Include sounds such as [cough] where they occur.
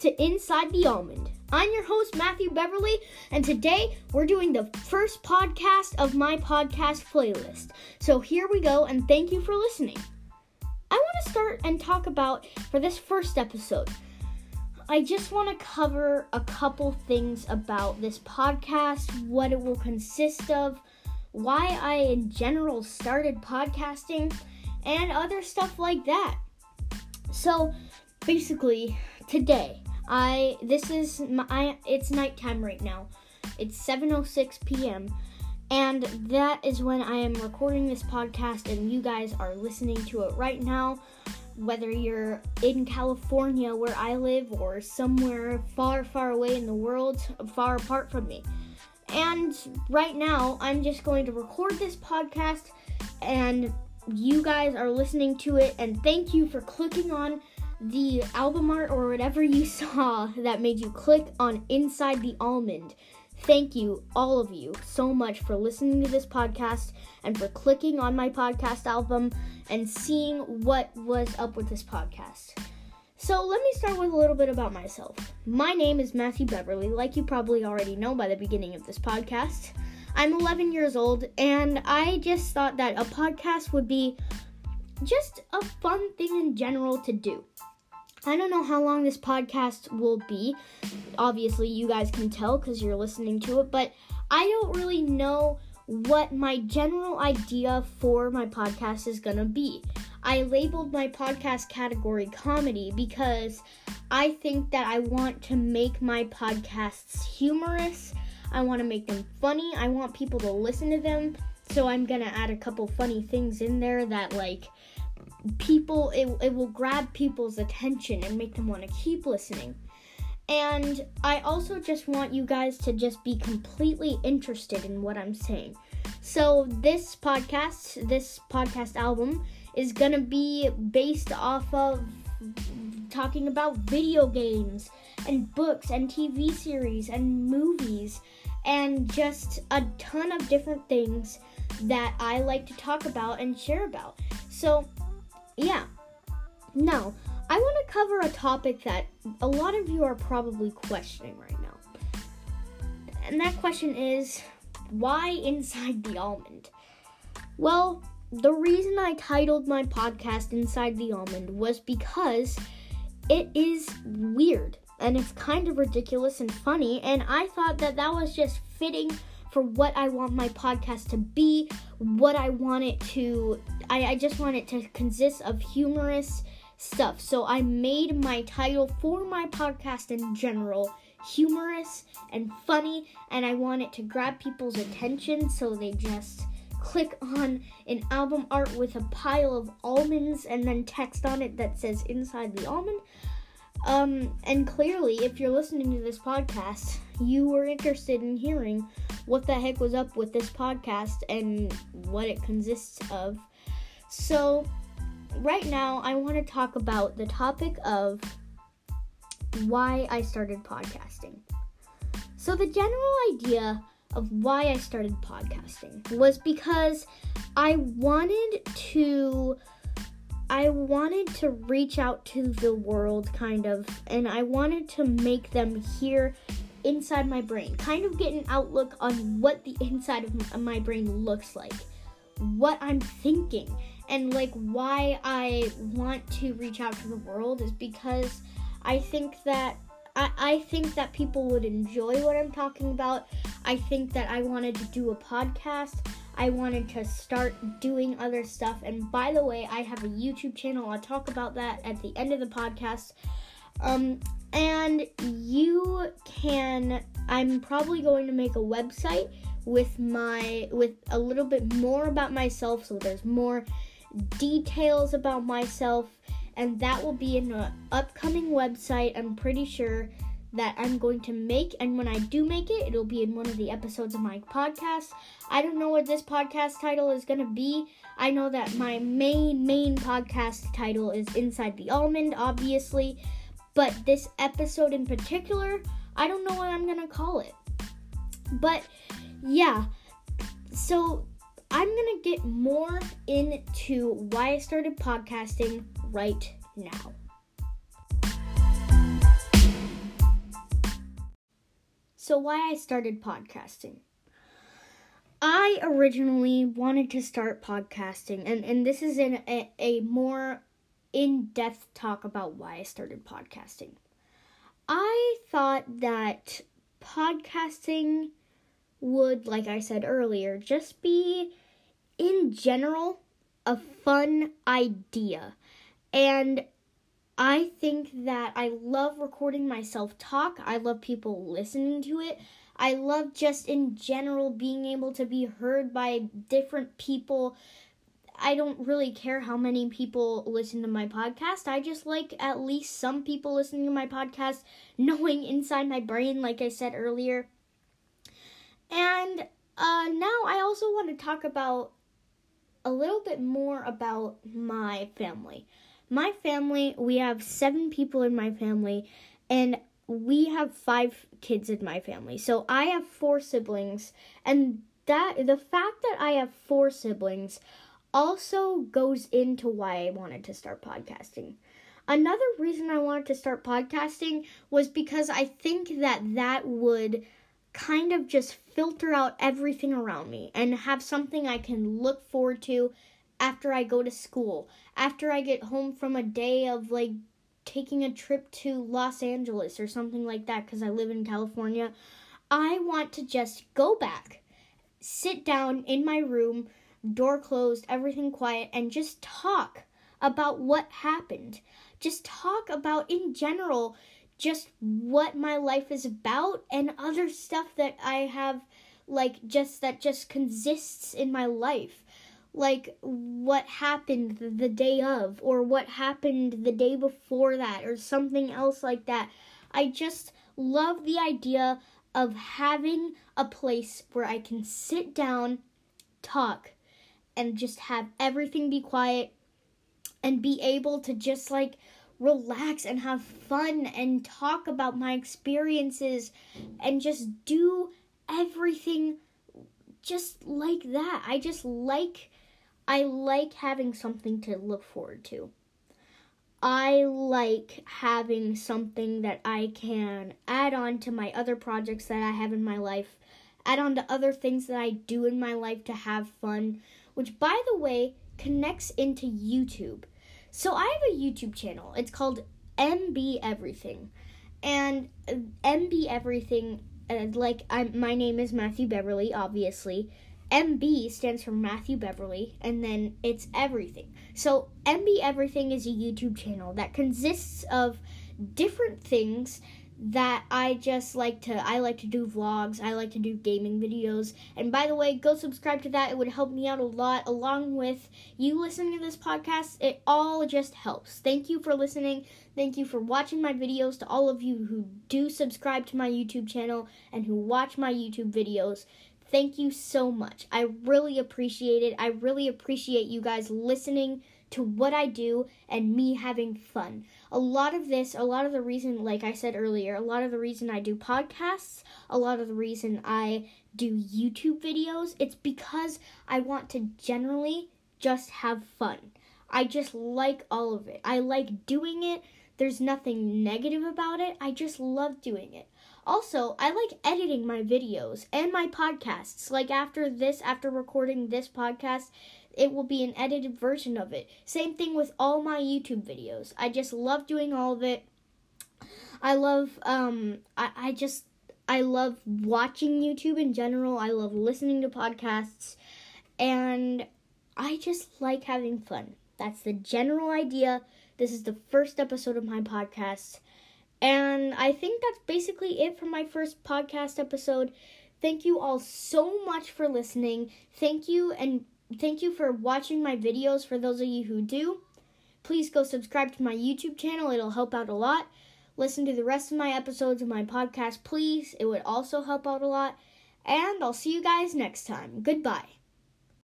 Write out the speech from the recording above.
to Inside the Almond. I'm your host, Matthew Beverly, and today we're doing the first podcast of my podcast playlist. So here we go, and thank you for listening. I want to start and talk about for this first episode. I just want to cover a couple things about this podcast, what it will consist of, why I in general started podcasting, and other stuff like that. So, basically, today, I this is my it's nighttime right now. It's 7:06 p.m. and that is when I am recording this podcast and you guys are listening to it right now. Whether you're in California where I live or somewhere far far away in the world, far apart from me. And right now, I'm just going to record this podcast and you guys are listening to it and thank you for clicking on the album art or whatever you [laughs] saw that made you click on Inside the Almond. Thank you, all of you, so much for listening to this podcast and for clicking on my podcast album and seeing what was up with this podcast. So, let me start with a little bit about myself. My name is Matthew Beverly, like you probably already know by the beginning of this podcast. I'm 11 years old, and I just thought that a podcast would be just a fun thing in general to do. I don't know how long this podcast will be. Obviously, you guys can tell because you're listening to it, but I don't really know what my general idea for my podcast is going to be. I labeled my podcast category comedy because I think that I want to make my podcasts humorous. I want to make them funny. I want people to listen to them. So I'm going to add a couple funny things in there that, like, people it, it will grab people's attention and make them want to keep listening. And i also just want you guys to just be completely interested in what i'm saying. So this podcast this podcast album is to be based off of talking about video games and books and tv series and movies and just a ton of different things that i like to talk about and share about. So yeah. Now, I want to cover a topic that a lot of you are probably questioning right now. And that question is why inside the almond? Well, the reason I titled my podcast Inside the Almond was because it is weird and it's kind of ridiculous and funny, and I thought that that was just fitting for what I want my podcast to be, what I want it to. I, I just want it to consist of humorous stuff. So I made my title for my podcast in general humorous and funny, and I want it to grab people's attention so they just click on an album art with a pile of almonds and then text on it that says inside the almond. Um, and clearly, if you're listening to this podcast, you were interested in hearing what the heck was up with this podcast and what it consists of. So, right now, I want to talk about the topic of why I started podcasting. So, the general idea of why I started podcasting was because I wanted to I wanted to reach out to the world kind of and I wanted to make them hear inside my brain, kind of get an outlook on what the inside of my brain looks like, what I'm thinking, and like why I want to reach out to the world is because I think that I, I think that people would enjoy what I'm talking about. I think that I wanted to do a podcast. I wanted to start doing other stuff. And by the way, I have a YouTube channel. I'll talk about that at the end of the podcast. Um, and you can, I'm probably going to make a website with my, with a little bit more about myself. So there's more details about myself. And that will be in an upcoming website, I'm pretty sure that I'm going to make. And when I do make it, it'll be in one of the episodes of my podcast. I don't know what this podcast title is going to be. I know that my main, main podcast title is Inside the Almond, obviously. But this episode in particular, I don't know what I'm to call it. But yeah, so I'm to get more into why I started podcasting right now. so why I started podcasting. I originally wanted to start podcasting, and, and this is in a, a more in depth talk about why I started podcasting. I thought that podcasting would, like I said earlier, just be in general a fun idea. And I think that I love recording myself talk. I love people listening to it. I love just in general being able to be heard by different people. I don't really care how many people listen to my podcast. I just like at least some people listening to my podcast [laughs] knowing inside my brain, like I said earlier. And uh, now I also want to talk about a little bit more about my family my family, we have seven people in my family, and we have five kids in my family. So I have four siblings, and that the fact that I have four siblings also goes into why I wanted to start podcasting. Another reason I wanted to start podcasting was because I think that that would kind of just filter out everything around me and have something I can look forward to after I go to school, after I get home from a day of like taking a trip to Los Angeles or something like that because I live in California. I want to just go back, sit down in my room, door closed, everything quiet, and just talk about what happened. Just talk about, in general, just what my life is about and other stuff that I have, like, just that just consists in my life like what happened the day of or what happened the day before that or something else like that. I just love the idea of having a place where I can sit down, talk, and just have everything be quiet and be able to just like relax and have fun and talk about my experiences and just do everything just like that. I just like I like having something to look forward to. I like having something that I can add on to my other projects that I have in my life, add on to other things that I do in my life to have fun, which, by the way, connects into YouTube. So I have a YouTube channel. It's called MB Everything. And MB Everything, uh, like I'm, my name is Matthew Beverly, obviously. MB stands for Matthew Beverly, and then it's everything. So, MB Everything is a YouTube channel that consists of different things that I just like to I like to do vlogs, I like to do gaming videos. And by the way, go subscribe to that. It would help me out a lot along with you listening to this podcast. It all just helps. Thank you for listening. Thank you for watching my videos to all of you who do subscribe to my YouTube channel and who watch my YouTube videos. Thank you so much. I really appreciate it. I really appreciate you guys listening to what I do and me having fun. A lot of this, a lot of the reason, like I said earlier, a lot of the reason I do podcasts, a lot of the reason I do YouTube videos, it's because I want to generally just have fun. I just like all of it. I like doing it. There's nothing negative about it. I just love doing it. Also, I like editing my videos and my podcasts. Like after this, after recording this podcast, it will be an edited version of it. Same thing with all my YouTube videos. I just love doing all of it. I love um I, I just I love watching YouTube in general. I love listening to podcasts and I just like having fun. That's the general idea. This is the first episode of my podcast. And I think that's basically it for my first podcast episode. Thank you all so much for listening. Thank you and thank you for watching my videos for those of you who do. Please go subscribe to my YouTube channel, it'll help out a lot. Listen to the rest of my episodes of my podcast, please. It would also help out a lot. And I'll see you guys next time. Goodbye.